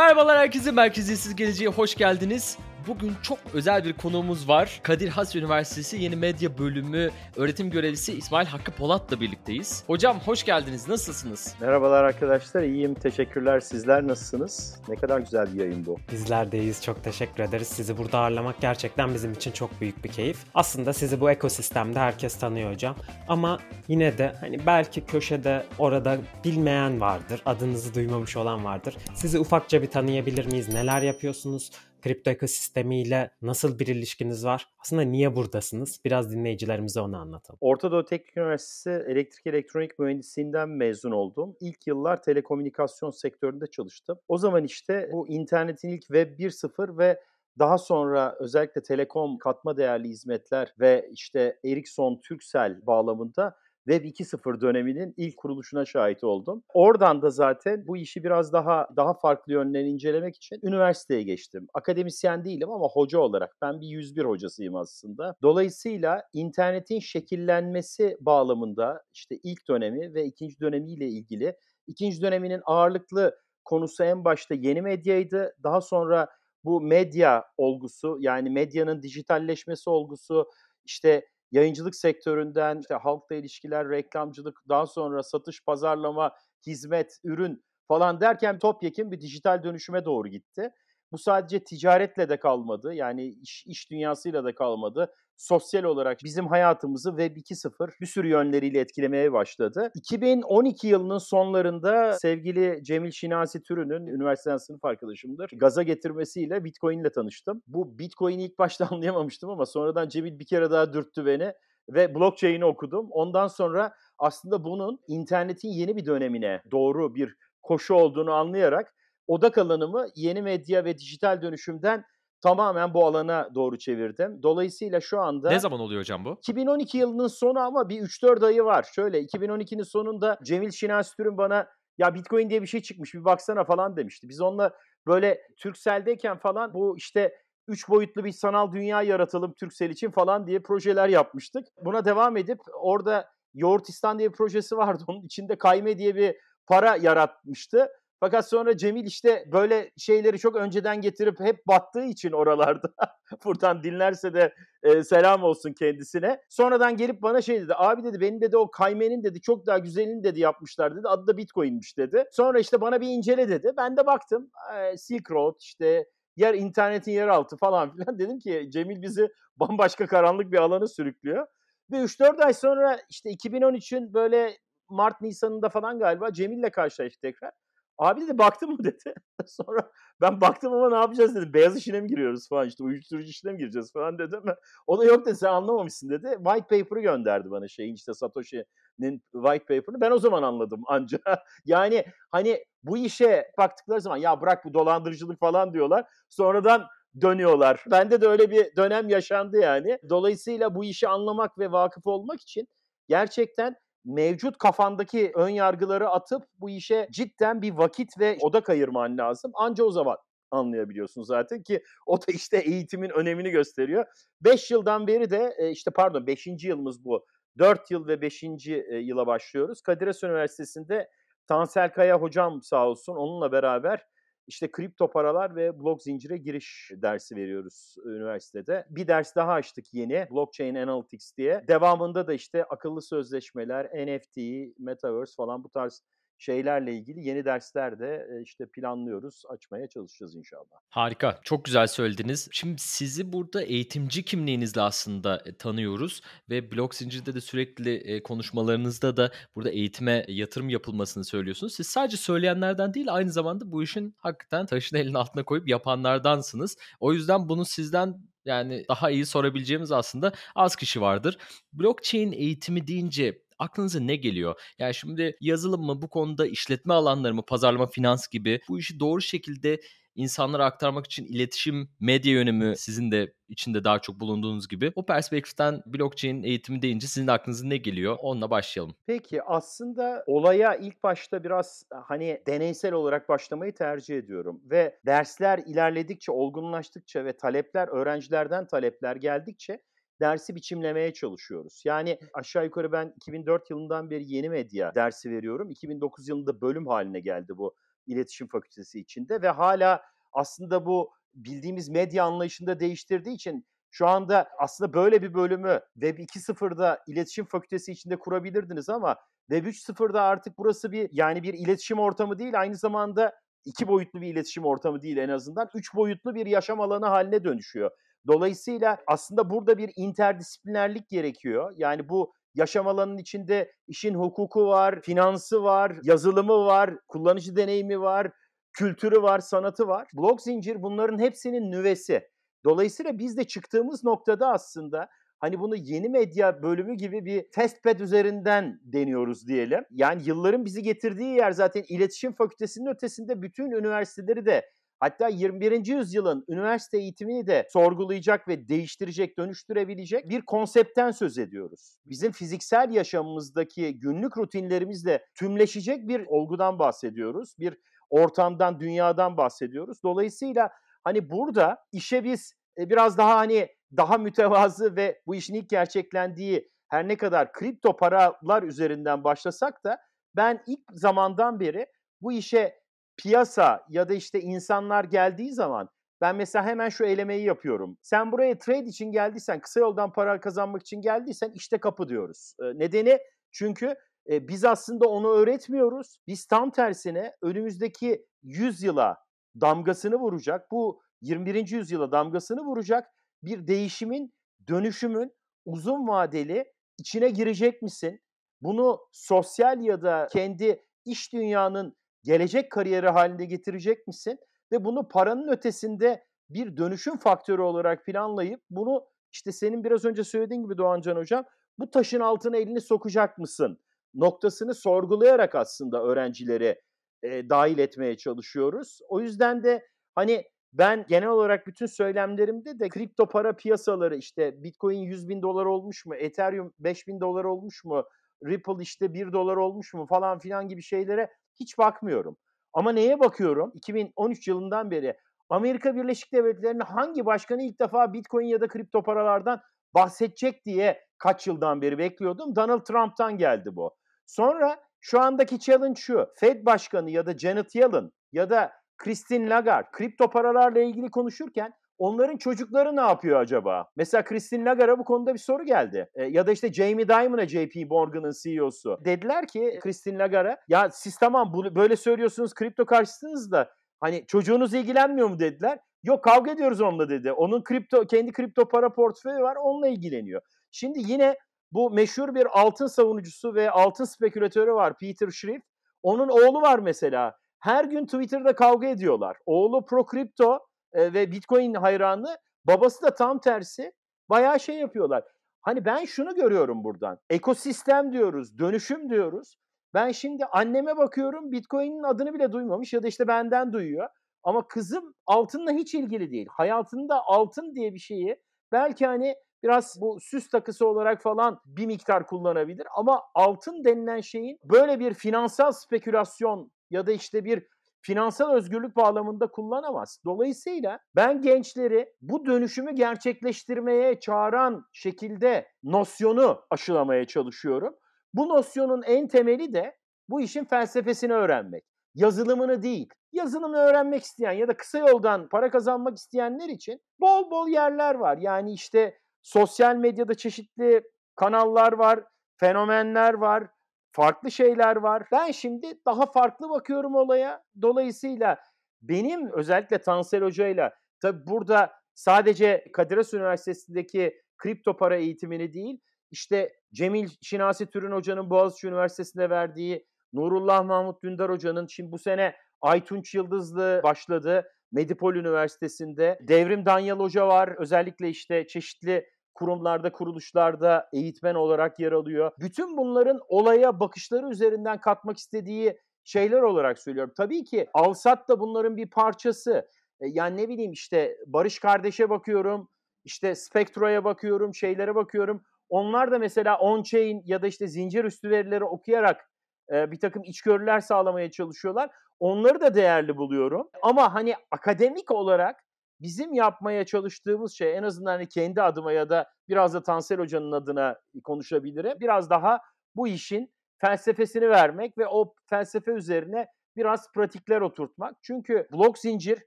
Merhabalar herkese, Merkeziyetsiz Geleceğe hoş geldiniz. Bugün çok özel bir konuğumuz var. Kadir Has Üniversitesi Yeni Medya Bölümü öğretim görevlisi İsmail Hakkı Polat'la birlikteyiz. Hocam hoş geldiniz, nasılsınız? Merhabalar arkadaşlar, iyiyim. Teşekkürler. Sizler nasılsınız? Ne kadar güzel bir yayın bu. Bizler deyiz. Çok teşekkür ederiz. Sizi burada ağırlamak gerçekten bizim için çok büyük bir keyif. Aslında sizi bu ekosistemde herkes tanıyor hocam. Ama yine de hani belki köşede orada bilmeyen vardır. Adınızı duymamış olan vardır. Sizi ufakça bir tanıyabilir miyiz? Neler yapıyorsunuz? Kripto ekosistemiyle nasıl bir ilişkiniz var? Aslında niye buradasınız? Biraz dinleyicilerimize onu anlatalım. Orta Doğu Teknik Üniversitesi Elektrik Elektronik Mühendisliğinden mezun oldum. İlk yıllar telekomünikasyon sektöründe çalıştım. O zaman işte bu internetin ilk Web 1.0 ve daha sonra özellikle telekom katma değerli hizmetler ve işte Ericsson, Turkcell bağlamında Web 2.0 döneminin ilk kuruluşuna şahit oldum. Oradan da zaten bu işi biraz daha daha farklı yönlerini incelemek için üniversiteye geçtim. Akademisyen değilim ama hoca olarak ben bir 101 hocasıyım aslında. Dolayısıyla internetin şekillenmesi bağlamında işte ilk dönemi ve ikinci dönemiyle ilgili ikinci döneminin ağırlıklı konusu en başta yeni medyaydı. Daha sonra bu medya olgusu yani medyanın dijitalleşmesi olgusu işte yayıncılık sektöründen işte halkla ilişkiler, reklamcılık, daha sonra satış, pazarlama, hizmet, ürün falan derken topyekun bir dijital dönüşüme doğru gitti. Bu sadece ticaretle de kalmadı. Yani iş, iş dünyasıyla da kalmadı. Sosyal olarak bizim hayatımızı Web 2.0 bir sürü yönleriyle etkilemeye başladı. 2012 yılının sonlarında sevgili Cemil Şinasi Türü'nün üniversiteden sınıf arkadaşımdır. Gaza getirmesiyle Bitcoin ile tanıştım. Bu Bitcoin'i ilk başta anlayamamıştım ama sonradan Cemil bir kere daha dürttü beni ve blockchain'i okudum. Ondan sonra aslında bunun internetin yeni bir dönemine doğru bir koşu olduğunu anlayarak odak alanımı yeni medya ve dijital dönüşümden tamamen bu alana doğru çevirdim. Dolayısıyla şu anda... Ne zaman oluyor hocam bu? 2012 yılının sonu ama bir 3-4 ayı var. Şöyle 2012'nin sonunda Cemil Şinastür'ün bana ya Bitcoin diye bir şey çıkmış bir baksana falan demişti. Biz onunla böyle Türksel'deyken falan bu işte üç boyutlu bir sanal dünya yaratalım Türksel için falan diye projeler yapmıştık. Buna devam edip orada Yoğurtistan diye bir projesi vardı. Onun içinde Kayme diye bir para yaratmıştı. Fakat sonra Cemil işte böyle şeyleri çok önceden getirip hep battığı için oralarda buradan dinlerse de e, selam olsun kendisine. Sonradan gelip bana şey dedi. Abi dedi benim dedi o kaymenin dedi çok daha güzelini dedi yapmışlar dedi. Adı da Bitcoin'miş dedi. Sonra işte bana bir incele dedi. Ben de baktım. E, Silk Road işte yer internetin yeraltı falan filan. Dedim ki Cemil bizi bambaşka karanlık bir alana sürüklüyor. Ve 3-4 ay sonra işte 2013'ün böyle Mart Nisan'ında falan galiba Cemil'le karşılaştık tekrar. Abi dedi baktın mı dedi. Sonra ben baktım ama ne yapacağız dedi. Beyaz işine mi giriyoruz falan işte uyuşturucu işine mi gireceğiz falan dedim. O da yok dedi sen anlamamışsın dedi. White paper'ı gönderdi bana şeyin işte Satoshi'nin white paper'ını. Ben o zaman anladım anca. yani hani bu işe baktıkları zaman ya bırak bu dolandırıcılık falan diyorlar. Sonradan dönüyorlar. Bende de öyle bir dönem yaşandı yani. Dolayısıyla bu işi anlamak ve vakıf olmak için gerçekten mevcut kafandaki ön yargıları atıp bu işe cidden bir vakit ve odak ayırman lazım. Anca o zaman anlayabiliyorsun zaten ki o da işte eğitimin önemini gösteriyor. 5 yıldan beri de işte pardon 5. yılımız bu. 4 yıl ve 5. yıla başlıyoruz. Kadir Has Üniversitesi'nde Tansel Kaya hocam sağ olsun onunla beraber işte kripto paralar ve blok zincire giriş dersi veriyoruz üniversitede. Bir ders daha açtık yeni. Blockchain Analytics diye. Devamında da işte akıllı sözleşmeler, NFT, Metaverse falan bu tarz şeylerle ilgili yeni dersler de işte planlıyoruz, açmaya çalışacağız inşallah. Harika, çok güzel söylediniz. Şimdi sizi burada eğitimci kimliğinizle aslında tanıyoruz ve blok zincirde de sürekli konuşmalarınızda da burada eğitime yatırım yapılmasını söylüyorsunuz. Siz sadece söyleyenlerden değil aynı zamanda bu işin hakikaten taşın elinin altına koyup yapanlardansınız. O yüzden bunu sizden yani daha iyi sorabileceğimiz aslında az kişi vardır. Blockchain eğitimi deyince aklınıza ne geliyor? Yani şimdi yazılım mı bu konuda işletme alanları mı pazarlama finans gibi bu işi doğru şekilde insanlara aktarmak için iletişim, medya yönümü sizin de içinde daha çok bulunduğunuz gibi. O perspektiften blockchain eğitimi deyince sizin aklınıza ne geliyor? Onunla başlayalım. Peki aslında olaya ilk başta biraz hani deneysel olarak başlamayı tercih ediyorum. Ve dersler ilerledikçe, olgunlaştıkça ve talepler, öğrencilerden talepler geldikçe dersi biçimlemeye çalışıyoruz. Yani aşağı yukarı ben 2004 yılından beri yeni medya dersi veriyorum. 2009 yılında bölüm haline geldi bu iletişim fakültesi içinde ve hala aslında bu bildiğimiz medya anlayışında değiştirdiği için şu anda aslında böyle bir bölümü Web 2.0'da iletişim fakültesi içinde kurabilirdiniz ama Web 3.0'da artık burası bir yani bir iletişim ortamı değil aynı zamanda iki boyutlu bir iletişim ortamı değil en azından üç boyutlu bir yaşam alanı haline dönüşüyor. Dolayısıyla aslında burada bir interdisiplinerlik gerekiyor. Yani bu yaşam alanının içinde işin hukuku var, finansı var, yazılımı var, kullanıcı deneyimi var, kültürü var, sanatı var. Blok zincir bunların hepsinin nüvesi. Dolayısıyla biz de çıktığımız noktada aslında hani bunu yeni medya bölümü gibi bir testbed üzerinden deniyoruz diyelim. Yani yılların bizi getirdiği yer zaten iletişim fakültesinin ötesinde bütün üniversiteleri de hatta 21. yüzyılın üniversite eğitimini de sorgulayacak ve değiştirecek, dönüştürebilecek bir konseptten söz ediyoruz. Bizim fiziksel yaşamımızdaki günlük rutinlerimizle tümleşecek bir olgudan bahsediyoruz. Bir ortamdan, dünyadan bahsediyoruz. Dolayısıyla hani burada işe biz e, biraz daha hani daha mütevazı ve bu işin ilk gerçeklendiği her ne kadar kripto paralar üzerinden başlasak da ben ilk zamandan beri bu işe piyasa ya da işte insanlar geldiği zaman ben mesela hemen şu elemeyi yapıyorum. Sen buraya trade için geldiysen, kısa yoldan para kazanmak için geldiysen işte kapı diyoruz. Nedeni çünkü biz aslında onu öğretmiyoruz. Biz tam tersine önümüzdeki 100 yıla damgasını vuracak, bu 21. yüzyıla damgasını vuracak bir değişimin, dönüşümün uzun vadeli içine girecek misin? Bunu sosyal ya da kendi iş dünyanın gelecek kariyeri haline getirecek misin? Ve bunu paranın ötesinde bir dönüşüm faktörü olarak planlayıp bunu işte senin biraz önce söylediğin gibi Doğancan Hocam bu taşın altına elini sokacak mısın? Noktasını sorgulayarak aslında öğrencileri e, dahil etmeye çalışıyoruz. O yüzden de hani ben genel olarak bütün söylemlerimde de kripto para piyasaları işte Bitcoin 100 bin dolar olmuş mu, Ethereum 5 bin dolar olmuş mu, Ripple işte 1 dolar olmuş mu falan filan gibi şeylere hiç bakmıyorum. Ama neye bakıyorum? 2013 yılından beri Amerika Birleşik Devletleri'nin hangi başkanı ilk defa Bitcoin ya da kripto paralardan bahsedecek diye kaç yıldan beri bekliyordum. Donald Trump'tan geldi bu. Sonra şu andaki challenge şu. Fed Başkanı ya da Janet Yellen ya da Christine Lagarde kripto paralarla ilgili konuşurken onların çocukları ne yapıyor acaba? Mesela Christine Lagarde'a bu konuda bir soru geldi. E, ya da işte Jamie Dimon'a JP Morgan'ın CEO'su. Dediler ki Christine Lagarde'a ya siz tamam bunu böyle söylüyorsunuz kripto karşısınız da hani çocuğunuz ilgilenmiyor mu dediler. Yok kavga ediyoruz onunla dedi. Onun kripto kendi kripto para portföyü var onunla ilgileniyor. Şimdi yine bu meşhur bir altın savunucusu ve altın spekülatörü var Peter Schiff. Onun oğlu var mesela. Her gün Twitter'da kavga ediyorlar. Oğlu pro kripto e, ve Bitcoin hayranı, babası da tam tersi. Bayağı şey yapıyorlar. Hani ben şunu görüyorum buradan. Ekosistem diyoruz, dönüşüm diyoruz. Ben şimdi anneme bakıyorum Bitcoin'in adını bile duymamış ya da işte benden duyuyor. Ama kızım altınla hiç ilgili değil. Hayatında altın diye bir şeyi belki hani biraz bu süs takısı olarak falan bir miktar kullanabilir. Ama altın denilen şeyin böyle bir finansal spekülasyon ya da işte bir finansal özgürlük bağlamında kullanamaz. Dolayısıyla ben gençleri bu dönüşümü gerçekleştirmeye çağıran şekilde nosyonu aşılamaya çalışıyorum. Bu nosyonun en temeli de bu işin felsefesini öğrenmek. Yazılımını değil. Yazılımı öğrenmek isteyen ya da kısa yoldan para kazanmak isteyenler için bol bol yerler var. Yani işte sosyal medyada çeşitli kanallar var, fenomenler var, farklı şeyler var. Ben şimdi daha farklı bakıyorum olaya. Dolayısıyla benim özellikle Tansel Hoca'yla tabi burada sadece Kadir Has Üniversitesi'ndeki kripto para eğitimini değil, işte Cemil Şinasi Türün Hoca'nın Boğaziçi Üniversitesi'nde verdiği, Nurullah Mahmut Dündar Hoca'nın şimdi bu sene Aytunç Yıldızlı başladı. Medipol Üniversitesi'nde. Devrim Danyal Hoca var. Özellikle işte çeşitli kurumlarda, kuruluşlarda eğitmen olarak yer alıyor. Bütün bunların olaya bakışları üzerinden katmak istediği şeyler olarak söylüyorum. Tabii ki Alsat da bunların bir parçası. E, yani ne bileyim işte Barış Kardeş'e bakıyorum, işte Spektro'ya bakıyorum, şeylere bakıyorum. Onlar da mesela on-chain ya da işte zincir üstü verileri okuyarak e, bir takım içgörüler sağlamaya çalışıyorlar. Onları da değerli buluyorum. Ama hani akademik olarak bizim yapmaya çalıştığımız şey en azından hani kendi adıma ya da biraz da Tansel Hoca'nın adına konuşabilirim. Biraz daha bu işin felsefesini vermek ve o felsefe üzerine biraz pratikler oturtmak. Çünkü blok zincir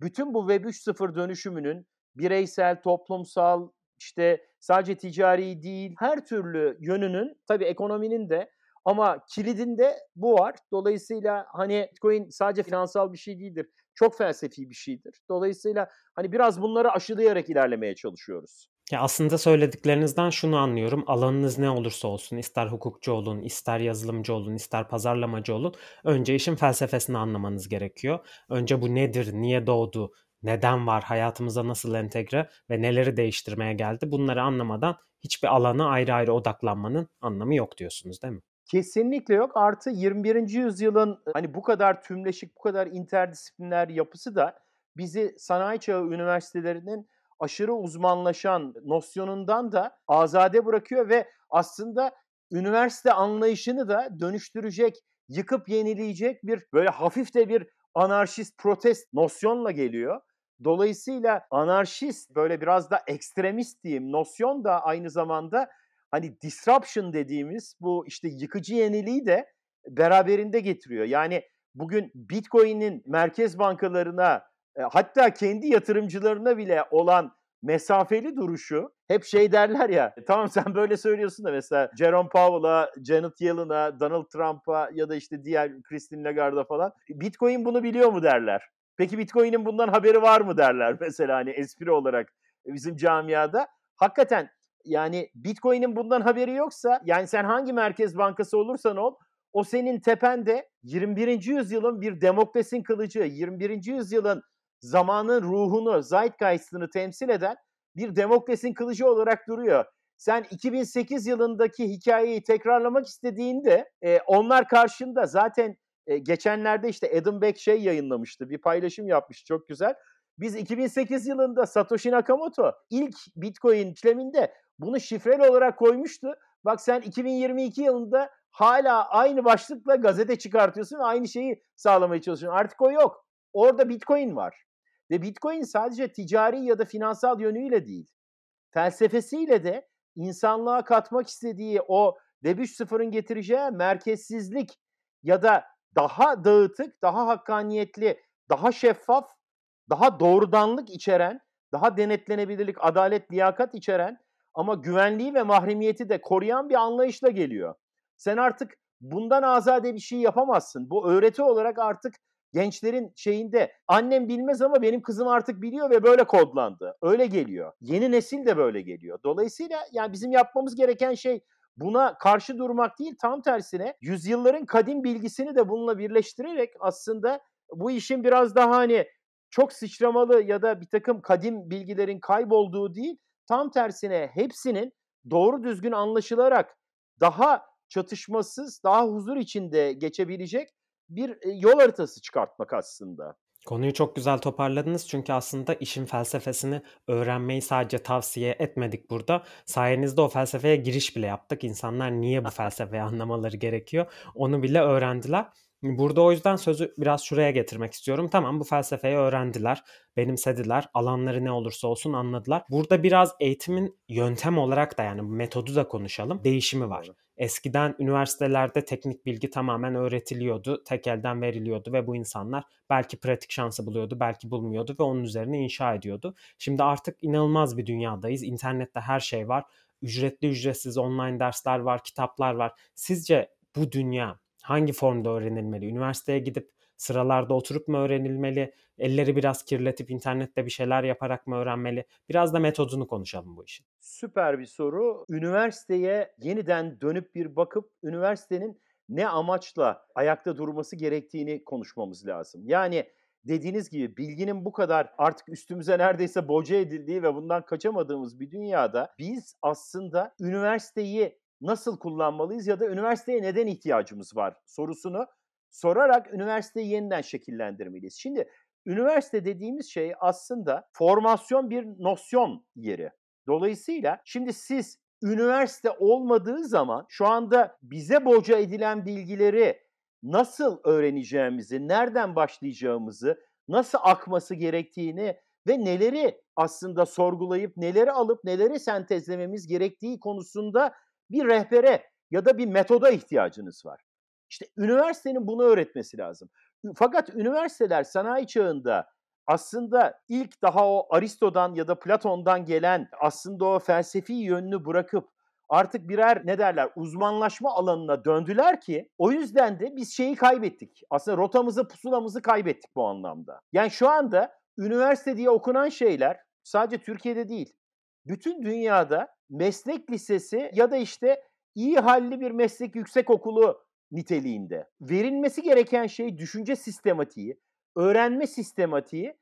bütün bu Web 3.0 dönüşümünün bireysel, toplumsal, işte sadece ticari değil her türlü yönünün tabii ekonominin de ama kilidinde bu var. Dolayısıyla hani Bitcoin sadece finansal bir şey değildir. Çok felsefi bir şeydir. Dolayısıyla hani biraz bunları aşılayarak ilerlemeye çalışıyoruz. Ya aslında söylediklerinizden şunu anlıyorum. Alanınız ne olursa olsun, ister hukukçu olun, ister yazılımcı olun, ister pazarlamacı olun, önce işin felsefesini anlamanız gerekiyor. Önce bu nedir, niye doğdu, neden var, hayatımıza nasıl entegre ve neleri değiştirmeye geldi bunları anlamadan hiçbir alana ayrı ayrı odaklanmanın anlamı yok diyorsunuz değil mi? Kesinlikle yok. Artı 21. yüzyılın hani bu kadar tümleşik, bu kadar interdisipliner yapısı da bizi sanayi çağı üniversitelerinin aşırı uzmanlaşan nosyonundan da azade bırakıyor ve aslında üniversite anlayışını da dönüştürecek, yıkıp yenileyecek bir böyle hafif de bir anarşist protest nosyonla geliyor. Dolayısıyla anarşist böyle biraz da ekstremist diyeyim nosyon da aynı zamanda hani disruption dediğimiz bu işte yıkıcı yeniliği de beraberinde getiriyor. Yani bugün Bitcoin'in merkez bankalarına e, hatta kendi yatırımcılarına bile olan mesafeli duruşu hep şey derler ya tamam sen böyle söylüyorsun da mesela Jerome Powell'a, Janet Yellen'a, Donald Trump'a ya da işte diğer Christine Lagarde'a falan Bitcoin bunu biliyor mu derler. Peki Bitcoin'in bundan haberi var mı derler mesela hani espri olarak bizim camiada. Hakikaten yani Bitcoin'in bundan haberi yoksa yani sen hangi merkez bankası olursan ol o senin tepende 21. yüzyılın bir demokrasinin kılıcı, 21. yüzyılın zamanın ruhunu, zeitgeist'ını temsil eden bir demokrasinin kılıcı olarak duruyor. Sen 2008 yılındaki hikayeyi tekrarlamak istediğinde e, onlar karşında zaten e, geçenlerde işte Adam Beck şey yayınlamıştı. Bir paylaşım yapmış çok güzel. Biz 2008 yılında Satoshi Nakamoto ilk Bitcoin işleminde bunu şifreli olarak koymuştu. Bak sen 2022 yılında hala aynı başlıkla gazete çıkartıyorsun ve aynı şeyi sağlamaya çalışıyorsun. Artık o yok. Orada Bitcoin var. Ve Bitcoin sadece ticari ya da finansal yönüyle değil, felsefesiyle de insanlığa katmak istediği o Web 3.0'ın getireceği merkezsizlik ya da daha dağıtık, daha hakkaniyetli, daha şeffaf, daha doğrudanlık içeren, daha denetlenebilirlik, adalet, liyakat içeren ama güvenliği ve mahremiyeti de koruyan bir anlayışla geliyor. Sen artık bundan azade bir şey yapamazsın. Bu öğreti olarak artık gençlerin şeyinde annem bilmez ama benim kızım artık biliyor ve böyle kodlandı. Öyle geliyor. Yeni nesil de böyle geliyor. Dolayısıyla yani bizim yapmamız gereken şey buna karşı durmak değil tam tersine yüzyılların kadim bilgisini de bununla birleştirerek aslında bu işin biraz daha hani çok sıçramalı ya da bir takım kadim bilgilerin kaybolduğu değil tam tersine hepsinin doğru düzgün anlaşılarak daha çatışmasız, daha huzur içinde geçebilecek bir yol haritası çıkartmak aslında. Konuyu çok güzel toparladınız çünkü aslında işin felsefesini öğrenmeyi sadece tavsiye etmedik burada. Sayenizde o felsefeye giriş bile yaptık. İnsanlar niye bu felsefeyi anlamaları gerekiyor onu bile öğrendiler. Burada o yüzden sözü biraz şuraya getirmek istiyorum. Tamam bu felsefeyi öğrendiler, benimsediler, alanları ne olursa olsun anladılar. Burada biraz eğitimin yöntem olarak da yani metodu da konuşalım. Değişimi var. Eskiden üniversitelerde teknik bilgi tamamen öğretiliyordu, tek elden veriliyordu ve bu insanlar belki pratik şansı buluyordu, belki bulmuyordu ve onun üzerine inşa ediyordu. Şimdi artık inanılmaz bir dünyadayız. İnternette her şey var. Ücretli ücretsiz online dersler var, kitaplar var. Sizce bu dünya hangi formda öğrenilmeli? Üniversiteye gidip sıralarda oturup mu öğrenilmeli? Elleri biraz kirletip internette bir şeyler yaparak mı öğrenmeli? Biraz da metodunu konuşalım bu işin. Süper bir soru. Üniversiteye yeniden dönüp bir bakıp üniversitenin ne amaçla ayakta durması gerektiğini konuşmamız lazım. Yani dediğiniz gibi bilginin bu kadar artık üstümüze neredeyse boca edildiği ve bundan kaçamadığımız bir dünyada biz aslında üniversiteyi nasıl kullanmalıyız ya da üniversiteye neden ihtiyacımız var sorusunu sorarak üniversiteyi yeniden şekillendirmeliyiz. Şimdi üniversite dediğimiz şey aslında formasyon bir nosyon yeri. Dolayısıyla şimdi siz üniversite olmadığı zaman şu anda bize boca edilen bilgileri nasıl öğreneceğimizi, nereden başlayacağımızı, nasıl akması gerektiğini ve neleri aslında sorgulayıp neleri alıp neleri sentezlememiz gerektiği konusunda bir rehbere ya da bir metoda ihtiyacınız var. İşte üniversitenin bunu öğretmesi lazım. Fakat üniversiteler sanayi çağında aslında ilk daha o Aristo'dan ya da Platon'dan gelen aslında o felsefi yönünü bırakıp artık birer ne derler uzmanlaşma alanına döndüler ki o yüzden de biz şeyi kaybettik. Aslında rotamızı pusulamızı kaybettik bu anlamda. Yani şu anda üniversite diye okunan şeyler sadece Türkiye'de değil bütün dünyada meslek lisesi ya da işte iyi halli bir meslek yüksek okulu niteliğinde. Verilmesi gereken şey düşünce sistematiği, öğrenme sistematiği,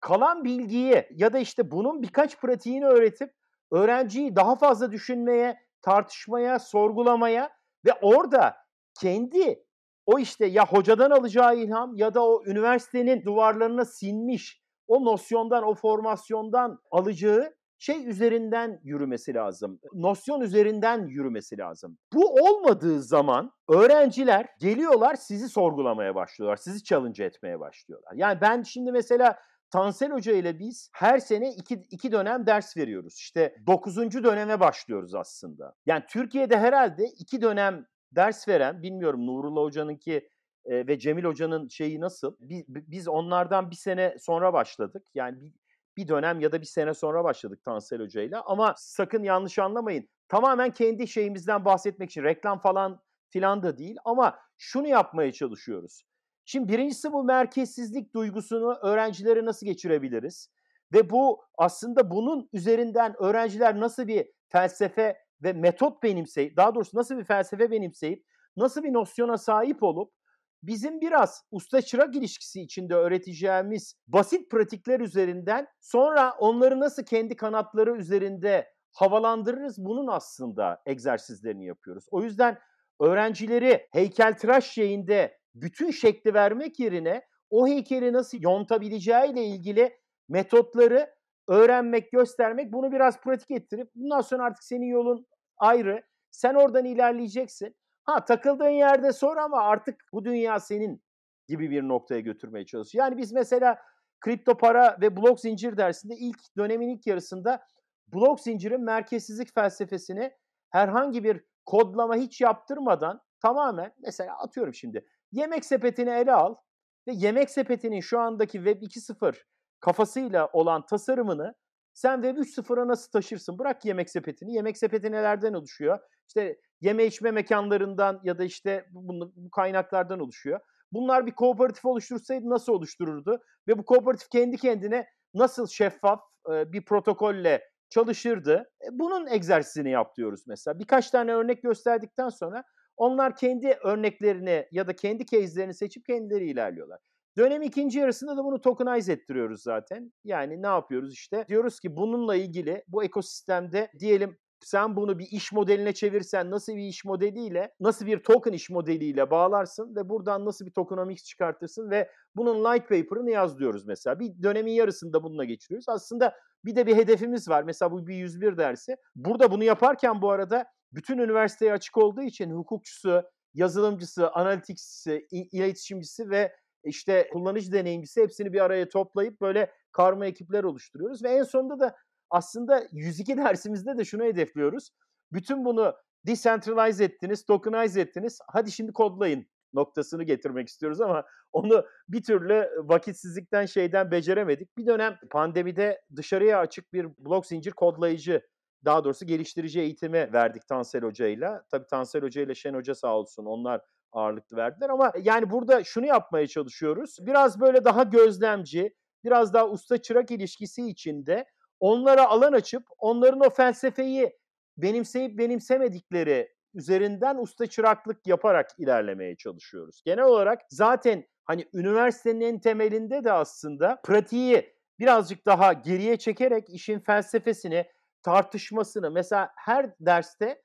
kalan bilgiyi ya da işte bunun birkaç pratiğini öğretip öğrenciyi daha fazla düşünmeye, tartışmaya, sorgulamaya ve orada kendi o işte ya hocadan alacağı ilham ya da o üniversitenin duvarlarına sinmiş o nosyondan, o formasyondan alacağı şey üzerinden yürümesi lazım. Nosyon üzerinden yürümesi lazım. Bu olmadığı zaman öğrenciler geliyorlar sizi sorgulamaya başlıyorlar. Sizi challenge etmeye başlıyorlar. Yani ben şimdi mesela Tansel Hoca ile biz her sene iki, iki dönem ders veriyoruz. İşte dokuzuncu döneme başlıyoruz aslında. Yani Türkiye'de herhalde iki dönem ders veren, bilmiyorum Nurullah Hoca'nınki e, ve Cemil Hoca'nın şeyi nasıl? Biz, biz onlardan bir sene sonra başladık. Yani bir, bir dönem ya da bir sene sonra başladık Tansel Hoca ile. Ama sakın yanlış anlamayın. Tamamen kendi şeyimizden bahsetmek için reklam falan filan da değil. Ama şunu yapmaya çalışıyoruz. Şimdi birincisi bu merkezsizlik duygusunu öğrencilere nasıl geçirebiliriz? Ve bu aslında bunun üzerinden öğrenciler nasıl bir felsefe ve metot benimseyip, daha doğrusu nasıl bir felsefe benimseyip, nasıl bir nosyona sahip olup bizim biraz usta çırak ilişkisi içinde öğreteceğimiz basit pratikler üzerinden sonra onları nasıl kendi kanatları üzerinde havalandırırız bunun aslında egzersizlerini yapıyoruz. O yüzden öğrencileri heykeltıraş şeyinde bütün şekli vermek yerine o heykeli nasıl yontabileceğiyle ilgili metotları öğrenmek, göstermek, bunu biraz pratik ettirip bundan sonra artık senin yolun ayrı. Sen oradan ilerleyeceksin. Ha takıldığın yerde sor ama artık bu dünya senin gibi bir noktaya götürmeye çalışıyor. Yani biz mesela kripto para ve blok zincir dersinde ilk dönemin ilk yarısında blok zincirin merkezsizlik felsefesini herhangi bir kodlama hiç yaptırmadan tamamen mesela atıyorum şimdi yemek sepetini ele al ve yemek sepetinin şu andaki Web 2.0 kafasıyla olan tasarımını sen Web 3.0'a nasıl taşırsın? Bırak yemek sepetini. Yemek sepeti nelerden oluşuyor? İşte yeme içme mekanlarından ya da işte bu, bu kaynaklardan oluşuyor. Bunlar bir kooperatif oluştursaydı nasıl oluştururdu? Ve bu kooperatif kendi kendine nasıl şeffaf bir protokolle çalışırdı? E, bunun egzersizini yap diyoruz mesela. Birkaç tane örnek gösterdikten sonra onlar kendi örneklerini ya da kendi case'lerini seçip kendileri ilerliyorlar. Dönem ikinci yarısında da bunu tokenize ettiriyoruz zaten. Yani ne yapıyoruz işte? Diyoruz ki bununla ilgili bu ekosistemde diyelim sen bunu bir iş modeline çevirsen nasıl bir iş modeliyle, nasıl bir token iş modeliyle bağlarsın ve buradan nasıl bir tokenomics çıkartırsın ve bunun light paper'ını yaz diyoruz mesela. Bir dönemin yarısında bununla geçiriyoruz. Aslında bir de bir hedefimiz var. Mesela bu bir 101 dersi. Burada bunu yaparken bu arada bütün üniversiteye açık olduğu için hukukçusu, yazılımcısı, analitikçisi, iletişimcisi ve işte kullanıcı deneyimcisi hepsini bir araya toplayıp böyle karma ekipler oluşturuyoruz ve en sonunda da aslında 102 dersimizde de şunu hedefliyoruz. Bütün bunu decentralize ettiniz, tokenize ettiniz. Hadi şimdi kodlayın noktasını getirmek istiyoruz ama onu bir türlü vakitsizlikten şeyden beceremedik. Bir dönem pandemide dışarıya açık bir blok zincir kodlayıcı daha doğrusu geliştirici eğitimi verdik Tansel Hoca ile. Tabii Tansel Hoca ile Şen Hoca sağ olsun onlar ağırlıklı verdiler ama yani burada şunu yapmaya çalışıyoruz. Biraz böyle daha gözlemci, biraz daha usta çırak ilişkisi içinde onlara alan açıp onların o felsefeyi benimseyip benimsemedikleri üzerinden usta çıraklık yaparak ilerlemeye çalışıyoruz. Genel olarak zaten hani üniversitenin en temelinde de aslında pratiği birazcık daha geriye çekerek işin felsefesini, tartışmasını mesela her derste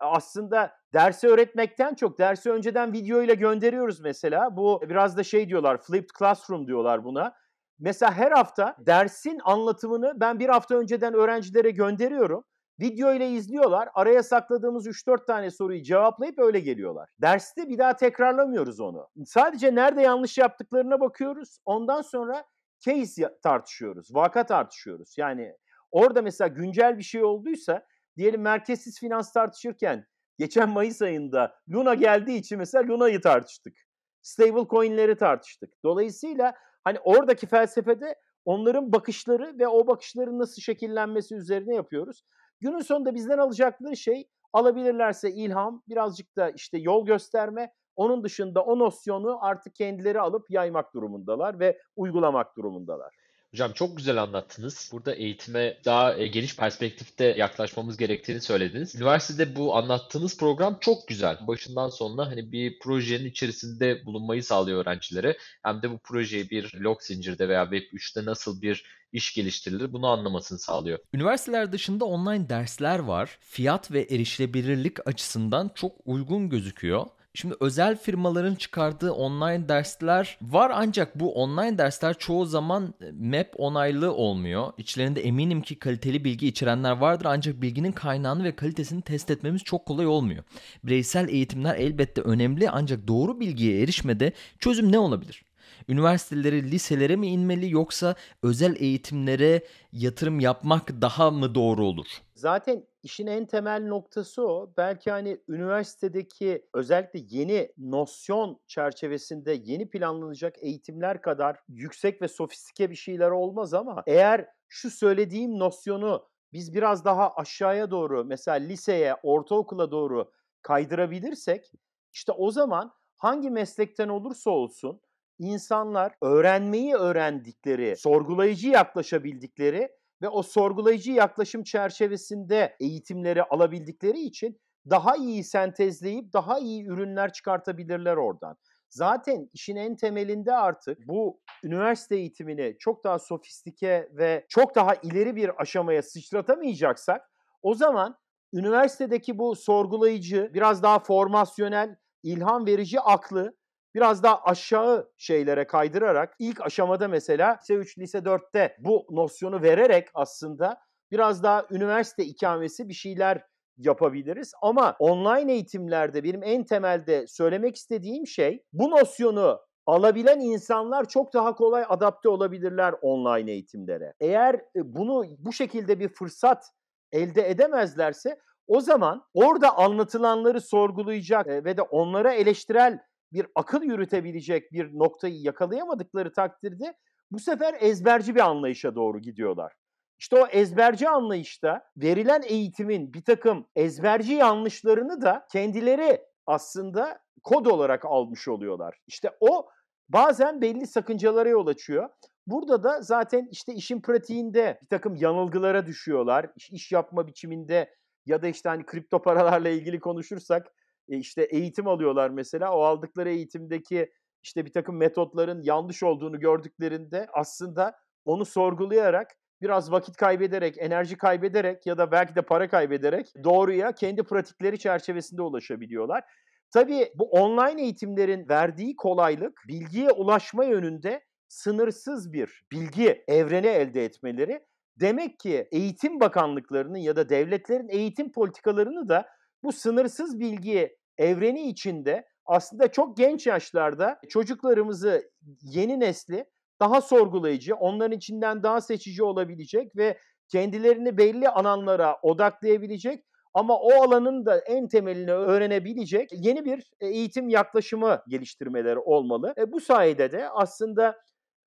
aslında dersi öğretmekten çok dersi önceden video ile gönderiyoruz mesela. Bu biraz da şey diyorlar, flipped classroom diyorlar buna. Mesela her hafta dersin anlatımını ben bir hafta önceden öğrencilere gönderiyorum. Video ile izliyorlar. Araya sakladığımız 3-4 tane soruyu cevaplayıp öyle geliyorlar. Derste bir daha tekrarlamıyoruz onu. Sadece nerede yanlış yaptıklarına bakıyoruz. Ondan sonra case tartışıyoruz. Vaka tartışıyoruz. Yani orada mesela güncel bir şey olduysa diyelim merkezsiz finans tartışırken geçen Mayıs ayında Luna geldiği için mesela Luna'yı tartıştık. stable coin'leri tartıştık. Dolayısıyla hani oradaki felsefede onların bakışları ve o bakışların nasıl şekillenmesi üzerine yapıyoruz. Günün sonunda bizden alacakları şey alabilirlerse ilham, birazcık da işte yol gösterme. Onun dışında o nosyonu artık kendileri alıp yaymak durumundalar ve uygulamak durumundalar. Hocam çok güzel anlattınız. Burada eğitime daha e, geniş perspektifte yaklaşmamız gerektiğini söylediniz. Üniversitede bu anlattığınız program çok güzel. Başından sonuna hani bir projenin içerisinde bulunmayı sağlıyor öğrencilere. Hem de bu projeyi bir log zincirde veya Web3'te nasıl bir iş geliştirilir bunu anlamasını sağlıyor. Üniversiteler dışında online dersler var. Fiyat ve erişilebilirlik açısından çok uygun gözüküyor. Şimdi özel firmaların çıkardığı online dersler var ancak bu online dersler çoğu zaman e, map onaylı olmuyor. İçlerinde eminim ki kaliteli bilgi içerenler vardır ancak bilginin kaynağını ve kalitesini test etmemiz çok kolay olmuyor. Bireysel eğitimler elbette önemli ancak doğru bilgiye erişmede çözüm ne olabilir? Üniversiteleri liselere mi inmeli yoksa özel eğitimlere yatırım yapmak daha mı doğru olur? Zaten işin en temel noktası o. Belki hani üniversitedeki özellikle yeni nosyon çerçevesinde yeni planlanacak eğitimler kadar yüksek ve sofistike bir şeyler olmaz ama eğer şu söylediğim nosyonu biz biraz daha aşağıya doğru mesela liseye, ortaokula doğru kaydırabilirsek işte o zaman hangi meslekten olursa olsun insanlar öğrenmeyi öğrendikleri, sorgulayıcı yaklaşabildikleri ve o sorgulayıcı yaklaşım çerçevesinde eğitimleri alabildikleri için daha iyi sentezleyip daha iyi ürünler çıkartabilirler oradan. Zaten işin en temelinde artık bu üniversite eğitimini çok daha sofistike ve çok daha ileri bir aşamaya sıçratamayacaksak o zaman üniversitedeki bu sorgulayıcı, biraz daha formasyonel, ilham verici aklı biraz daha aşağı şeylere kaydırarak ilk aşamada mesela lise 3, lise 4'te bu nosyonu vererek aslında biraz daha üniversite ikamesi bir şeyler yapabiliriz. Ama online eğitimlerde benim en temelde söylemek istediğim şey bu nosyonu alabilen insanlar çok daha kolay adapte olabilirler online eğitimlere. Eğer e, bunu bu şekilde bir fırsat elde edemezlerse o zaman orada anlatılanları sorgulayacak e, ve de onlara eleştirel bir akıl yürütebilecek bir noktayı yakalayamadıkları takdirde bu sefer ezberci bir anlayışa doğru gidiyorlar. İşte o ezberci anlayışta verilen eğitimin bir takım ezberci yanlışlarını da kendileri aslında kod olarak almış oluyorlar. İşte o bazen belli sakıncalara yol açıyor. Burada da zaten işte işin pratiğinde bir takım yanılgılara düşüyorlar. İş, yapma biçiminde ya da işte hani kripto paralarla ilgili konuşursak e, işte eğitim alıyorlar mesela. O aldıkları eğitimdeki işte bir takım metotların yanlış olduğunu gördüklerinde aslında onu sorgulayarak biraz vakit kaybederek, enerji kaybederek ya da belki de para kaybederek doğruya kendi pratikleri çerçevesinde ulaşabiliyorlar. Tabii bu online eğitimlerin verdiği kolaylık bilgiye ulaşma yönünde sınırsız bir bilgi evreni elde etmeleri demek ki eğitim bakanlıklarının ya da devletlerin eğitim politikalarını da bu sınırsız bilgi evreni içinde aslında çok genç yaşlarda çocuklarımızı yeni nesli daha sorgulayıcı, onların içinden daha seçici olabilecek ve kendilerini belli alanlara odaklayabilecek ama o alanın da en temelini öğrenebilecek yeni bir e, eğitim yaklaşımı geliştirmeleri olmalı. E bu sayede de aslında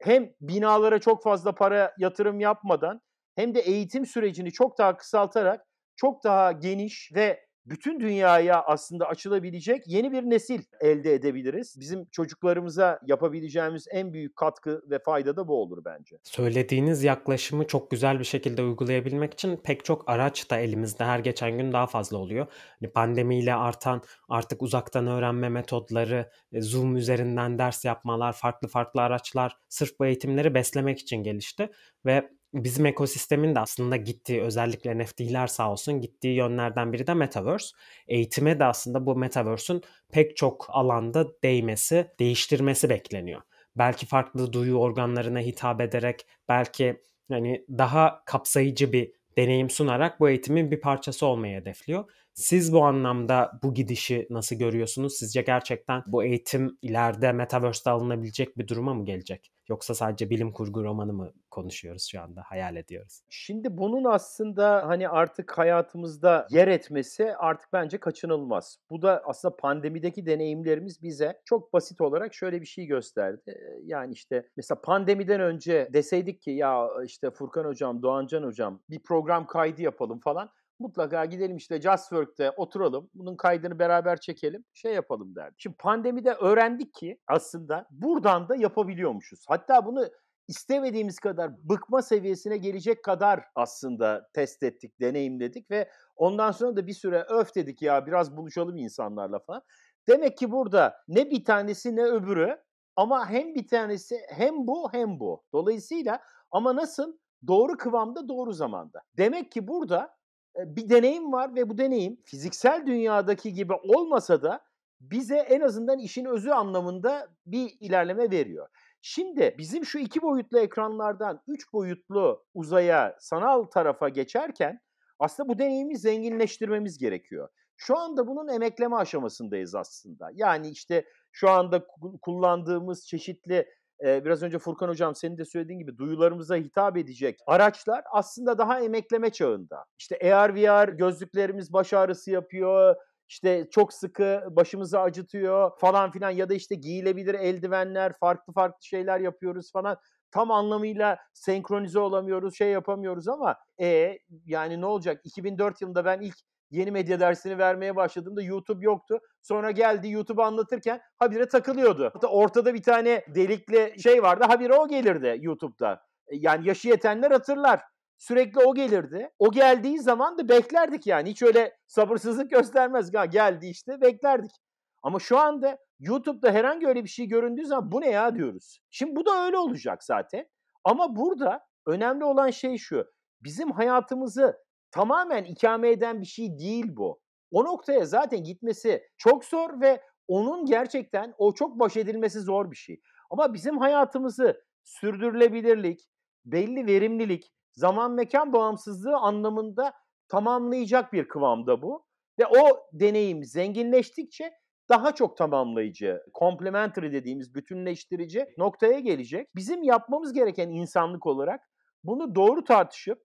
hem binalara çok fazla para yatırım yapmadan hem de eğitim sürecini çok daha kısaltarak çok daha geniş ve bütün dünyaya aslında açılabilecek yeni bir nesil elde edebiliriz. Bizim çocuklarımıza yapabileceğimiz en büyük katkı ve fayda da bu olur bence. Söylediğiniz yaklaşımı çok güzel bir şekilde uygulayabilmek için pek çok araç da elimizde her geçen gün daha fazla oluyor. Hani pandemiyle artan artık uzaktan öğrenme metodları, e, Zoom üzerinden ders yapmalar, farklı farklı araçlar sırf bu eğitimleri beslemek için gelişti ve bizim ekosistemin de aslında gittiği özellikle NFT'ler sağ olsun gittiği yönlerden biri de Metaverse. Eğitime de aslında bu Metaverse'ün pek çok alanda değmesi, değiştirmesi bekleniyor. Belki farklı duyu organlarına hitap ederek, belki hani daha kapsayıcı bir deneyim sunarak bu eğitimin bir parçası olmayı hedefliyor. Siz bu anlamda bu gidişi nasıl görüyorsunuz? Sizce gerçekten bu eğitim ileride Metaverse'de alınabilecek bir duruma mı gelecek? Yoksa sadece bilim kurgu romanı mı konuşuyoruz şu anda, hayal ediyoruz? Şimdi bunun aslında hani artık hayatımızda yer etmesi artık bence kaçınılmaz. Bu da aslında pandemideki deneyimlerimiz bize çok basit olarak şöyle bir şey gösterdi. Yani işte mesela pandemiden önce deseydik ki ya işte Furkan hocam, Doğancan hocam bir program kaydı yapalım falan mutlaka gidelim işte Justwork'te oturalım. Bunun kaydını beraber çekelim. Şey yapalım derdi. Şimdi pandemide öğrendik ki aslında buradan da yapabiliyormuşuz. Hatta bunu istemediğimiz kadar bıkma seviyesine gelecek kadar aslında test ettik, deneyimledik ve ondan sonra da bir süre öf dedik ya biraz buluşalım insanlarla falan. Demek ki burada ne bir tanesi ne öbürü ama hem bir tanesi hem bu hem bu. Dolayısıyla ama nasıl? Doğru kıvamda doğru zamanda. Demek ki burada bir deneyim var ve bu deneyim fiziksel dünyadaki gibi olmasa da bize en azından işin özü anlamında bir ilerleme veriyor. Şimdi bizim şu iki boyutlu ekranlardan üç boyutlu uzaya, sanal tarafa geçerken aslında bu deneyimi zenginleştirmemiz gerekiyor. Şu anda bunun emekleme aşamasındayız aslında. Yani işte şu anda kullandığımız çeşitli biraz önce Furkan Hocam senin de söylediğin gibi duyularımıza hitap edecek araçlar aslında daha emekleme çağında. İşte AR VR gözlüklerimiz baş ağrısı yapıyor, işte çok sıkı başımızı acıtıyor falan filan ya da işte giyilebilir eldivenler, farklı farklı şeyler yapıyoruz falan. Tam anlamıyla senkronize olamıyoruz, şey yapamıyoruz ama e yani ne olacak? 2004 yılında ben ilk yeni medya dersini vermeye başladığımda YouTube yoktu. Sonra geldi YouTube anlatırken habire takılıyordu. Hatta ortada bir tane delikli şey vardı. Habire o gelirdi YouTube'da. E, yani yaşı yetenler hatırlar. Sürekli o gelirdi. O geldiği zaman da beklerdik yani. Hiç öyle sabırsızlık göstermez. Ha, geldi işte beklerdik. Ama şu anda YouTube'da herhangi öyle bir şey göründüğü zaman bu ne ya diyoruz. Şimdi bu da öyle olacak zaten. Ama burada önemli olan şey şu. Bizim hayatımızı tamamen ikame eden bir şey değil bu. O noktaya zaten gitmesi çok zor ve onun gerçekten o çok baş edilmesi zor bir şey. Ama bizim hayatımızı sürdürülebilirlik, belli verimlilik, zaman mekan bağımsızlığı anlamında tamamlayacak bir kıvamda bu. Ve o deneyim zenginleştikçe daha çok tamamlayıcı, complementary dediğimiz bütünleştirici noktaya gelecek. Bizim yapmamız gereken insanlık olarak bunu doğru tartışıp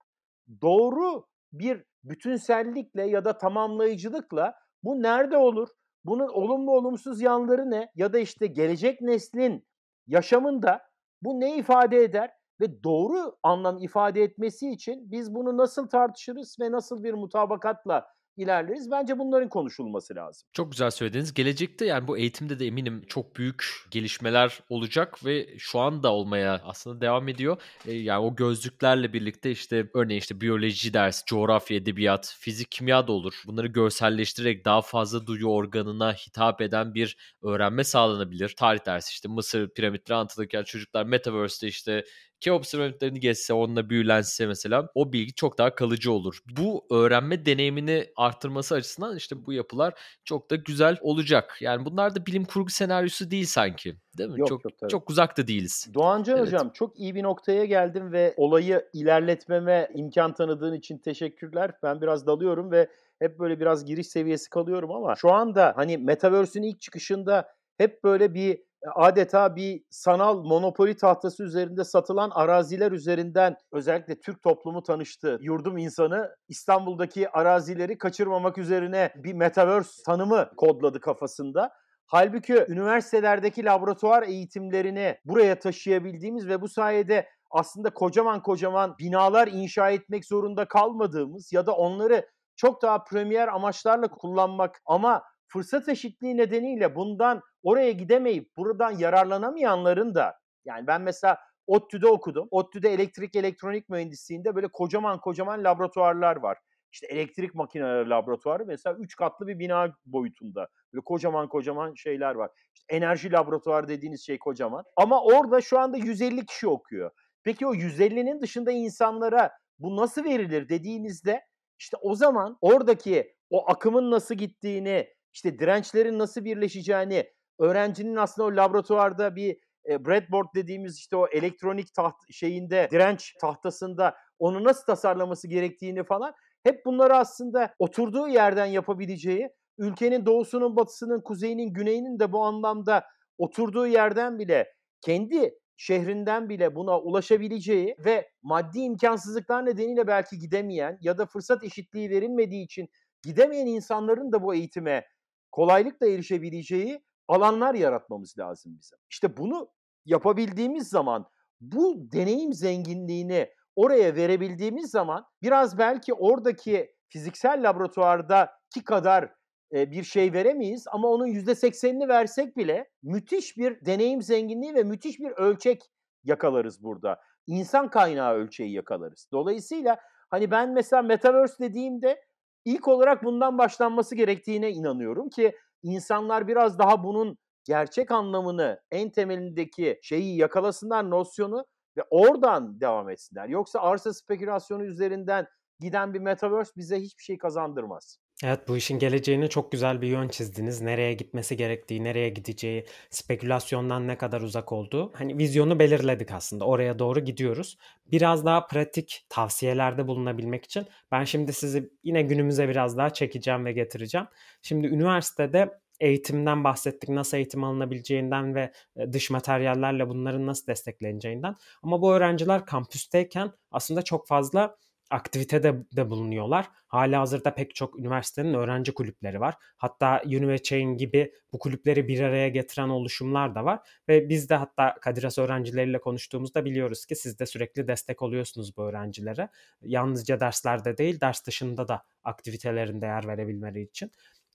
doğru bir bütünsellikle ya da tamamlayıcılıkla bu nerede olur? Bunun olumlu olumsuz yanları ne? Ya da işte gelecek neslin yaşamında bu ne ifade eder? Ve doğru anlam ifade etmesi için biz bunu nasıl tartışırız ve nasıl bir mutabakatla ilerleriz. Bence bunların konuşulması lazım. Çok güzel söylediniz. Gelecekte yani bu eğitimde de eminim çok büyük gelişmeler olacak ve şu anda olmaya aslında devam ediyor. E, yani o gözlüklerle birlikte işte örneğin işte biyoloji dersi, coğrafya, edebiyat, fizik, kimya da olur. Bunları görselleştirerek daha fazla duyu organına hitap eden bir öğrenme sağlanabilir. Tarih dersi işte Mısır piramitleri anlatılırken çocuklar Metaverse'de işte Keops piramitlerini geçse, onunla büyülense mesela o bilgi çok daha kalıcı olur. Bu öğrenme deneyimini arttırması açısından işte bu yapılar çok da güzel olacak. Yani bunlar da bilim kurgu senaryosu değil sanki. Değil mi? Yok, çok yok, tabii. çok uzakta değiliz. Doğancan Evet. Hocam çok iyi bir noktaya geldim ve olayı ilerletmeme imkan tanıdığın için teşekkürler. Ben biraz dalıyorum ve hep böyle biraz giriş seviyesi kalıyorum ama şu anda hani Metaverse'ün ilk çıkışında hep böyle bir adeta bir sanal monopoli tahtası üzerinde satılan araziler üzerinden özellikle Türk toplumu tanıştı. Yurdum insanı İstanbul'daki arazileri kaçırmamak üzerine bir metaverse tanımı kodladı kafasında. Halbuki üniversitelerdeki laboratuvar eğitimlerini buraya taşıyabildiğimiz ve bu sayede aslında kocaman kocaman binalar inşa etmek zorunda kalmadığımız ya da onları çok daha premier amaçlarla kullanmak ama fırsat eşitliği nedeniyle bundan oraya gidemeyip buradan yararlanamayanların da yani ben mesela ODTÜ'de okudum. ODTÜ'de elektrik elektronik mühendisliğinde böyle kocaman kocaman laboratuvarlar var. İşte elektrik makineleri laboratuvarı mesela 3 katlı bir bina boyutunda. Böyle kocaman kocaman şeyler var. İşte enerji laboratuvarı dediğiniz şey kocaman. Ama orada şu anda 150 kişi okuyor. Peki o 150'nin dışında insanlara bu nasıl verilir dediğinizde işte o zaman oradaki o akımın nasıl gittiğini, işte dirençlerin nasıl birleşeceğini, öğrencinin aslında o laboratuvarda bir e, breadboard dediğimiz işte o elektronik taht şeyinde direnç tahtasında onu nasıl tasarlaması gerektiğini falan hep bunları aslında oturduğu yerden yapabileceği, ülkenin doğusunun, batısının, kuzeyinin, güneyinin de bu anlamda oturduğu yerden bile kendi şehrinden bile buna ulaşabileceği ve maddi imkansızlıklar nedeniyle belki gidemeyen ya da fırsat eşitliği verilmediği için gidemeyen insanların da bu eğitime kolaylıkla erişebileceği alanlar yaratmamız lazım bizim. İşte bunu yapabildiğimiz zaman bu deneyim zenginliğini oraya verebildiğimiz zaman biraz belki oradaki fiziksel laboratuvardaki kadar bir şey veremeyiz ama onun %80'ini versek bile müthiş bir deneyim zenginliği ve müthiş bir ölçek yakalarız burada. İnsan kaynağı ölçeği yakalarız. Dolayısıyla hani ben mesela metaverse dediğimde ilk olarak bundan başlanması gerektiğine inanıyorum ki insanlar biraz daha bunun gerçek anlamını, en temelindeki şeyi yakalasınlar nosyonu ve oradan devam etsinler. Yoksa arsa spekülasyonu üzerinden giden bir metaverse bize hiçbir şey kazandırmaz. Evet bu işin geleceğini çok güzel bir yön çizdiniz. Nereye gitmesi gerektiği, nereye gideceği, spekülasyondan ne kadar uzak olduğu. Hani vizyonu belirledik aslında. Oraya doğru gidiyoruz. Biraz daha pratik tavsiyelerde bulunabilmek için ben şimdi sizi yine günümüze biraz daha çekeceğim ve getireceğim. Şimdi üniversitede eğitimden bahsettik. Nasıl eğitim alınabileceğinden ve dış materyallerle bunların nasıl destekleneceğinden. Ama bu öğrenciler kampüsteyken aslında çok fazla aktivitede de bulunuyorlar. Hala hazırda pek çok üniversitenin öğrenci kulüpleri var. Hatta Univechain gibi bu kulüpleri bir araya getiren oluşumlar da var. Ve biz de hatta Kadiras öğrencileriyle konuştuğumuzda biliyoruz ki siz de sürekli destek oluyorsunuz bu öğrencilere. Yalnızca derslerde değil ders dışında da aktivitelerin değer verebilmeleri için.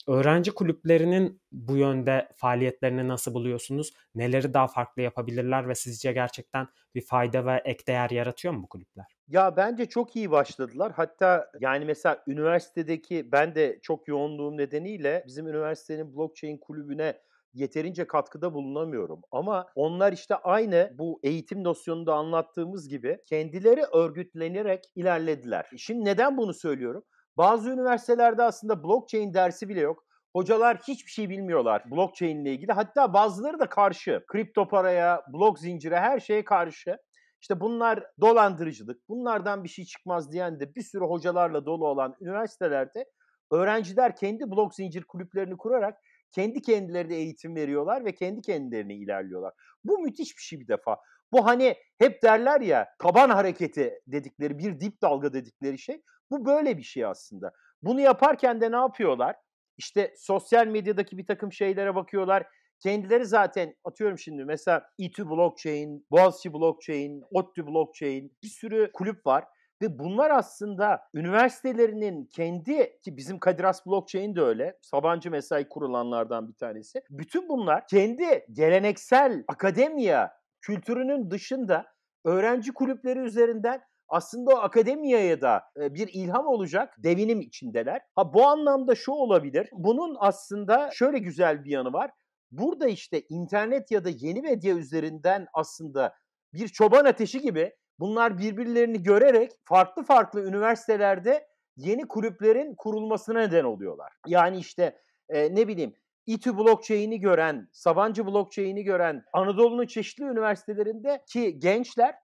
Öğrenci kulüplerinin bu yönde faaliyetlerini nasıl buluyorsunuz? Neleri daha farklı yapabilirler ve sizce gerçekten bir fayda ve ek değer yaratıyor mu bu kulüpler? Ya bence çok iyi başladılar. Hatta yani mesela üniversitedeki ben de çok yoğunluğum nedeniyle bizim üniversitenin blockchain kulübüne yeterince katkıda bulunamıyorum. Ama onlar işte aynı bu eğitim nosyonunda anlattığımız gibi kendileri örgütlenerek ilerlediler. Şimdi neden bunu söylüyorum? Bazı üniversitelerde aslında blockchain dersi bile yok. Hocalar hiçbir şey bilmiyorlar blockchain ile ilgili. Hatta bazıları da karşı. Kripto paraya, blok zincire her şeye karşı. İşte bunlar dolandırıcılık, bunlardan bir şey çıkmaz diyen de bir sürü hocalarla dolu olan üniversitelerde öğrenciler kendi blok zincir kulüplerini kurarak kendi kendilerine eğitim veriyorlar ve kendi kendilerine ilerliyorlar. Bu müthiş bir şey bir defa. Bu hani hep derler ya taban hareketi dedikleri bir dip dalga dedikleri şey. Bu böyle bir şey aslında. Bunu yaparken de ne yapıyorlar? İşte sosyal medyadaki bir takım şeylere bakıyorlar. Kendileri zaten atıyorum şimdi mesela İTÜ Blockchain, Boğaziçi Blockchain, ODTÜ Blockchain bir sürü kulüp var. Ve bunlar aslında üniversitelerinin kendi ki bizim Kadir Has Blockchain de öyle. Sabancı Mesai kurulanlardan bir tanesi. Bütün bunlar kendi geleneksel akademiya kültürünün dışında öğrenci kulüpleri üzerinden aslında o akademiyaya da bir ilham olacak devinim içindeler. Ha bu anlamda şu olabilir. Bunun aslında şöyle güzel bir yanı var. Burada işte internet ya da yeni medya üzerinden aslında bir çoban ateşi gibi bunlar birbirlerini görerek farklı farklı üniversitelerde yeni kulüplerin kurulmasına neden oluyorlar. Yani işte e, ne bileyim İTÜ blockchain'i gören, Sabancı blockchain'i gören Anadolu'nun çeşitli üniversitelerinde ki gençler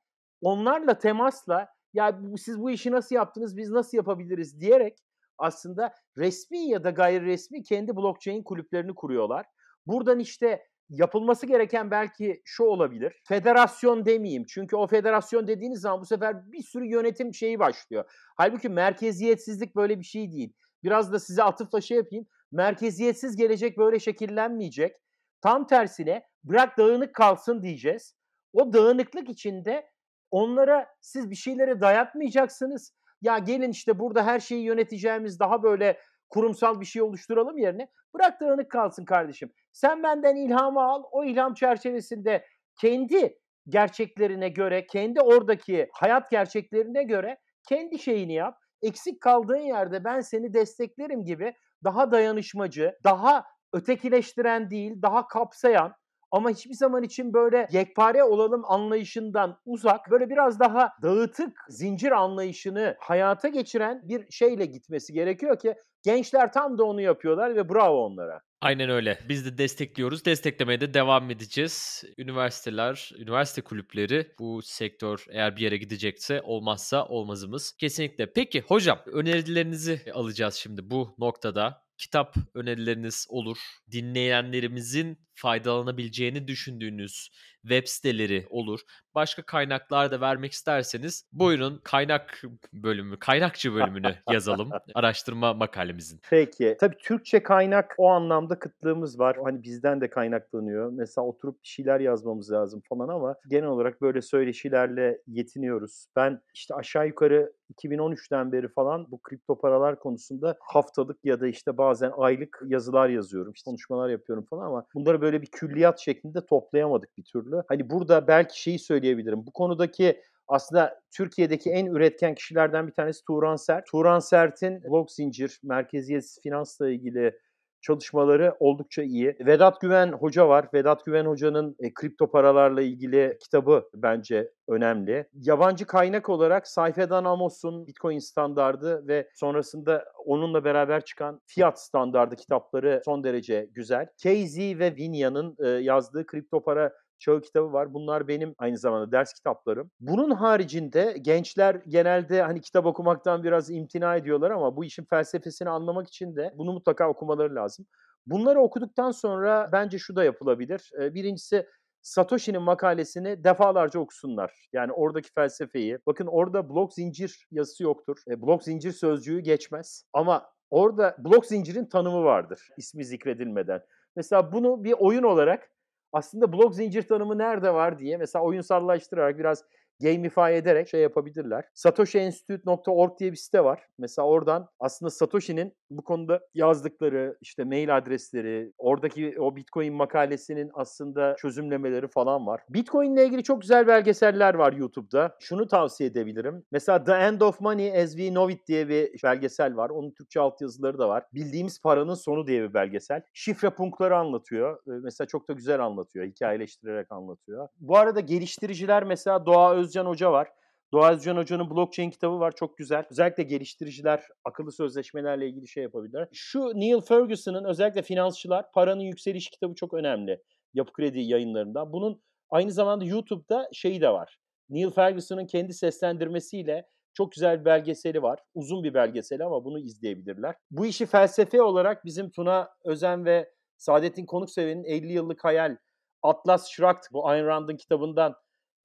onlarla temasla ya siz bu işi nasıl yaptınız, biz nasıl yapabiliriz diyerek aslında resmi ya da gayri resmi kendi blockchain kulüplerini kuruyorlar. Buradan işte yapılması gereken belki şu olabilir. Federasyon demeyeyim. Çünkü o federasyon dediğiniz zaman bu sefer bir sürü yönetim şeyi başlıyor. Halbuki merkeziyetsizlik böyle bir şey değil. Biraz da size atıfla şey yapayım. Merkeziyetsiz gelecek böyle şekillenmeyecek. Tam tersine bırak dağınık kalsın diyeceğiz. O dağınıklık içinde onlara siz bir şeyleri dayatmayacaksınız. Ya gelin işte burada her şeyi yöneteceğimiz daha böyle kurumsal bir şey oluşturalım yerine bırak dağınık kalsın kardeşim. Sen benden ilhamı al. O ilham çerçevesinde kendi gerçeklerine göre, kendi oradaki hayat gerçeklerine göre kendi şeyini yap. Eksik kaldığın yerde ben seni desteklerim gibi daha dayanışmacı, daha ötekileştiren değil, daha kapsayan ama hiçbir zaman için böyle yekpare olalım anlayışından uzak, böyle biraz daha dağıtık zincir anlayışını hayata geçiren bir şeyle gitmesi gerekiyor ki gençler tam da onu yapıyorlar ve bravo onlara. Aynen öyle. Biz de destekliyoruz. Desteklemeye de devam edeceğiz. Üniversiteler, üniversite kulüpleri bu sektör eğer bir yere gidecekse olmazsa olmazımız. Kesinlikle. Peki hocam önerilerinizi alacağız şimdi bu noktada. Kitap önerileriniz olur. Dinleyenlerimizin faydalanabileceğini düşündüğünüz web siteleri olur. Başka kaynaklar da vermek isterseniz buyurun kaynak bölümü, kaynakçı bölümünü yazalım araştırma makalemizin. Peki. Tabii Türkçe kaynak o anlamda kıtlığımız var. Hani bizden de kaynaklanıyor. Mesela oturup bir şeyler yazmamız lazım falan ama genel olarak böyle söyleşilerle yetiniyoruz. Ben işte aşağı yukarı 2013'ten beri falan bu kripto paralar konusunda haftalık ya da işte bazen aylık yazılar yazıyorum. İşte konuşmalar yapıyorum falan ama bunları böyle bir külliyat şeklinde toplayamadık bir türlü. Hani burada belki şeyi söyleyebilirim. Bu konudaki aslında Türkiye'deki en üretken kişilerden bir tanesi Turan Sert. Turan Sert'in blok zincir, merkeziyetsiz finansla ilgili çalışmaları oldukça iyi. Vedat Güven Hoca var. Vedat Güven Hoca'nın e, kripto paralarla ilgili kitabı bence önemli. Yabancı kaynak olarak Sayfedan Amos'un Bitcoin standardı ve sonrasında onunla beraber çıkan fiyat standardı kitapları son derece güzel. KZ ve Vinya'nın e, yazdığı kripto para Çağı kitabı var. Bunlar benim aynı zamanda ders kitaplarım. Bunun haricinde gençler genelde hani kitap okumaktan biraz imtina ediyorlar ama bu işin felsefesini anlamak için de bunu mutlaka okumaları lazım. Bunları okuduktan sonra bence şu da yapılabilir. Birincisi Satoshi'nin makalesini defalarca okusunlar. Yani oradaki felsefeyi. Bakın orada blok zincir yazısı yoktur. E, blok zincir sözcüğü geçmez. Ama orada blok zincirin tanımı vardır ismi zikredilmeden. Mesela bunu bir oyun olarak aslında blok zincir tanımı nerede var diye mesela oyunsallaştırarak biraz gamify ederek şey yapabilirler. SatoshiInstitute.org diye bir site var. Mesela oradan aslında Satoshi'nin bu konuda yazdıkları işte mail adresleri, oradaki o Bitcoin makalesinin aslında çözümlemeleri falan var. Bitcoin ile ilgili çok güzel belgeseller var YouTube'da. Şunu tavsiye edebilirim. Mesela The End of Money as We Know It diye bir belgesel var. Onun Türkçe altyazıları da var. Bildiğimiz paranın sonu diye bir belgesel. Şifre punkları anlatıyor. Mesela çok da güzel anlatıyor. Hikayeleştirerek anlatıyor. Bu arada geliştiriciler mesela Doğa Özcan Hoca var. Doğa Özcan Hoca'nın blockchain kitabı var çok güzel. Özellikle geliştiriciler akıllı sözleşmelerle ilgili şey yapabilirler. Şu Neil Ferguson'ın özellikle finansçılar paranın yükseliş kitabı çok önemli. Yapı Kredi yayınlarında. Bunun aynı zamanda YouTube'da şeyi de var. Neil Ferguson'ın kendi seslendirmesiyle çok güzel bir belgeseli var. Uzun bir belgeseli ama bunu izleyebilirler. Bu işi felsefe olarak bizim Tuna Özen ve Saadettin Konukseven'in 50 yıllık hayal Atlas Shrugged bu Ayn Rand'ın kitabından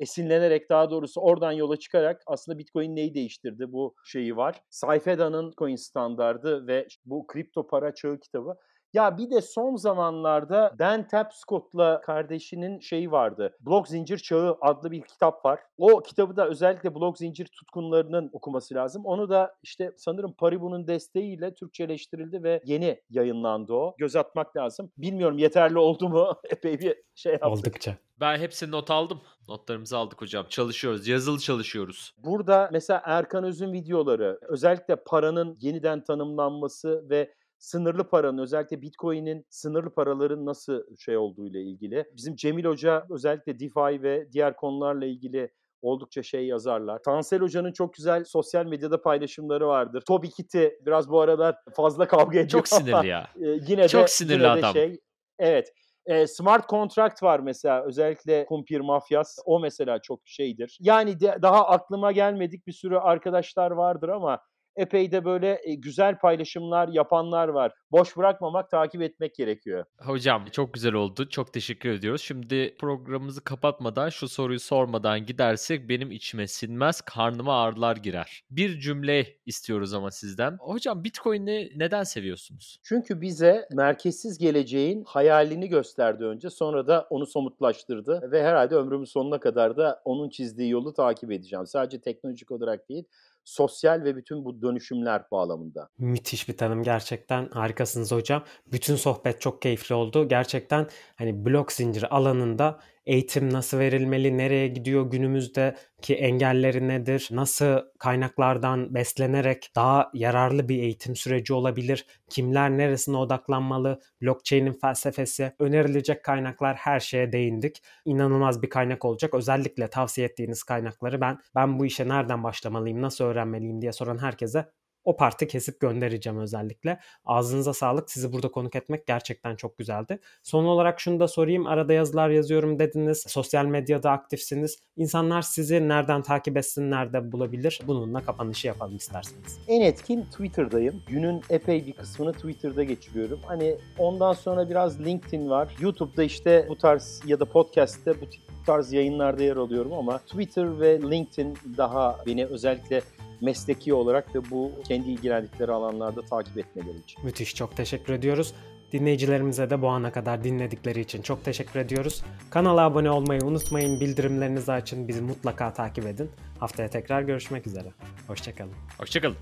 esinlenerek daha doğrusu oradan yola çıkarak aslında Bitcoin neyi değiştirdi bu şeyi var. Sayfeda'nın coin standardı ve bu kripto para çağı kitabı. Ya bir de son zamanlarda Dan Tapscott'la kardeşinin şeyi vardı. Blok Zincir Çağı adlı bir kitap var. O kitabı da özellikle blok zincir tutkunlarının okuması lazım. Onu da işte sanırım Paribu'nun desteğiyle Türkçeleştirildi ve yeni yayınlandı o. Göz atmak lazım. Bilmiyorum yeterli oldu mu? Epey bir şey yaptık. Oldukça. Ben hepsini not aldım. Notlarımızı aldık hocam. Çalışıyoruz. Yazılı çalışıyoruz. Burada mesela Erkan Öz'ün videoları, özellikle paranın yeniden tanımlanması ve sınırlı paranın özellikle Bitcoin'in sınırlı paraların nasıl şey olduğu ile ilgili. Bizim Cemil Hoca özellikle DeFi ve diğer konularla ilgili oldukça şey yazarlar. Tansel Hoca'nın çok güzel sosyal medyada paylaşımları vardır. Toby Kitty biraz bu aralar fazla kavga ediyor Çok sinirli ya. yine de, çok sinirli yine de adam. Şey, evet. E, smart contract var mesela özellikle kumpir mafyas o mesela çok şeydir. Yani de, daha aklıma gelmedik bir sürü arkadaşlar vardır ama epey de böyle e, güzel paylaşımlar yapanlar var. Boş bırakmamak, takip etmek gerekiyor. Hocam çok güzel oldu. Çok teşekkür ediyoruz. Şimdi programımızı kapatmadan şu soruyu sormadan gidersek benim içime sinmez, karnıma ağrılar girer. Bir cümle istiyoruz ama sizden. Hocam Bitcoin'i neden seviyorsunuz? Çünkü bize merkezsiz geleceğin hayalini gösterdi önce. Sonra da onu somutlaştırdı ve herhalde ömrümün sonuna kadar da onun çizdiği yolu takip edeceğim. Sadece teknolojik olarak değil, sosyal ve bütün bu dönüşümler bağlamında. Müthiş bir tanım gerçekten harikasınız hocam. Bütün sohbet çok keyifli oldu. Gerçekten hani blok zincir alanında eğitim nasıl verilmeli, nereye gidiyor günümüzdeki engelleri nedir, nasıl kaynaklardan beslenerek daha yararlı bir eğitim süreci olabilir, kimler neresine odaklanmalı, blockchain'in felsefesi, önerilecek kaynaklar her şeye değindik. İnanılmaz bir kaynak olacak. Özellikle tavsiye ettiğiniz kaynakları ben ben bu işe nereden başlamalıyım, nasıl öğrenmeliyim diye soran herkese o parti kesip göndereceğim özellikle. Ağzınıza sağlık. Sizi burada konuk etmek gerçekten çok güzeldi. Son olarak şunu da sorayım. Arada yazılar yazıyorum dediniz. Sosyal medyada aktifsiniz. İnsanlar sizi nereden takip etsin, nerede bulabilir? Bununla kapanışı yapalım isterseniz. En etkin Twitter'dayım. Günün epey bir kısmını Twitter'da geçiriyorum. Hani ondan sonra biraz LinkedIn var. YouTube'da işte bu tarz ya da podcast'te bu tarz yayınlarda yer alıyorum ama Twitter ve LinkedIn daha beni özellikle mesleki olarak ve bu kendi ilgilendikleri alanlarda takip etmeleri için. Müthiş çok teşekkür ediyoruz. Dinleyicilerimize de bu ana kadar dinledikleri için çok teşekkür ediyoruz. Kanala abone olmayı unutmayın. Bildirimlerinizi açın. Bizi mutlaka takip edin. Haftaya tekrar görüşmek üzere. Hoşçakalın. Hoşçakalın.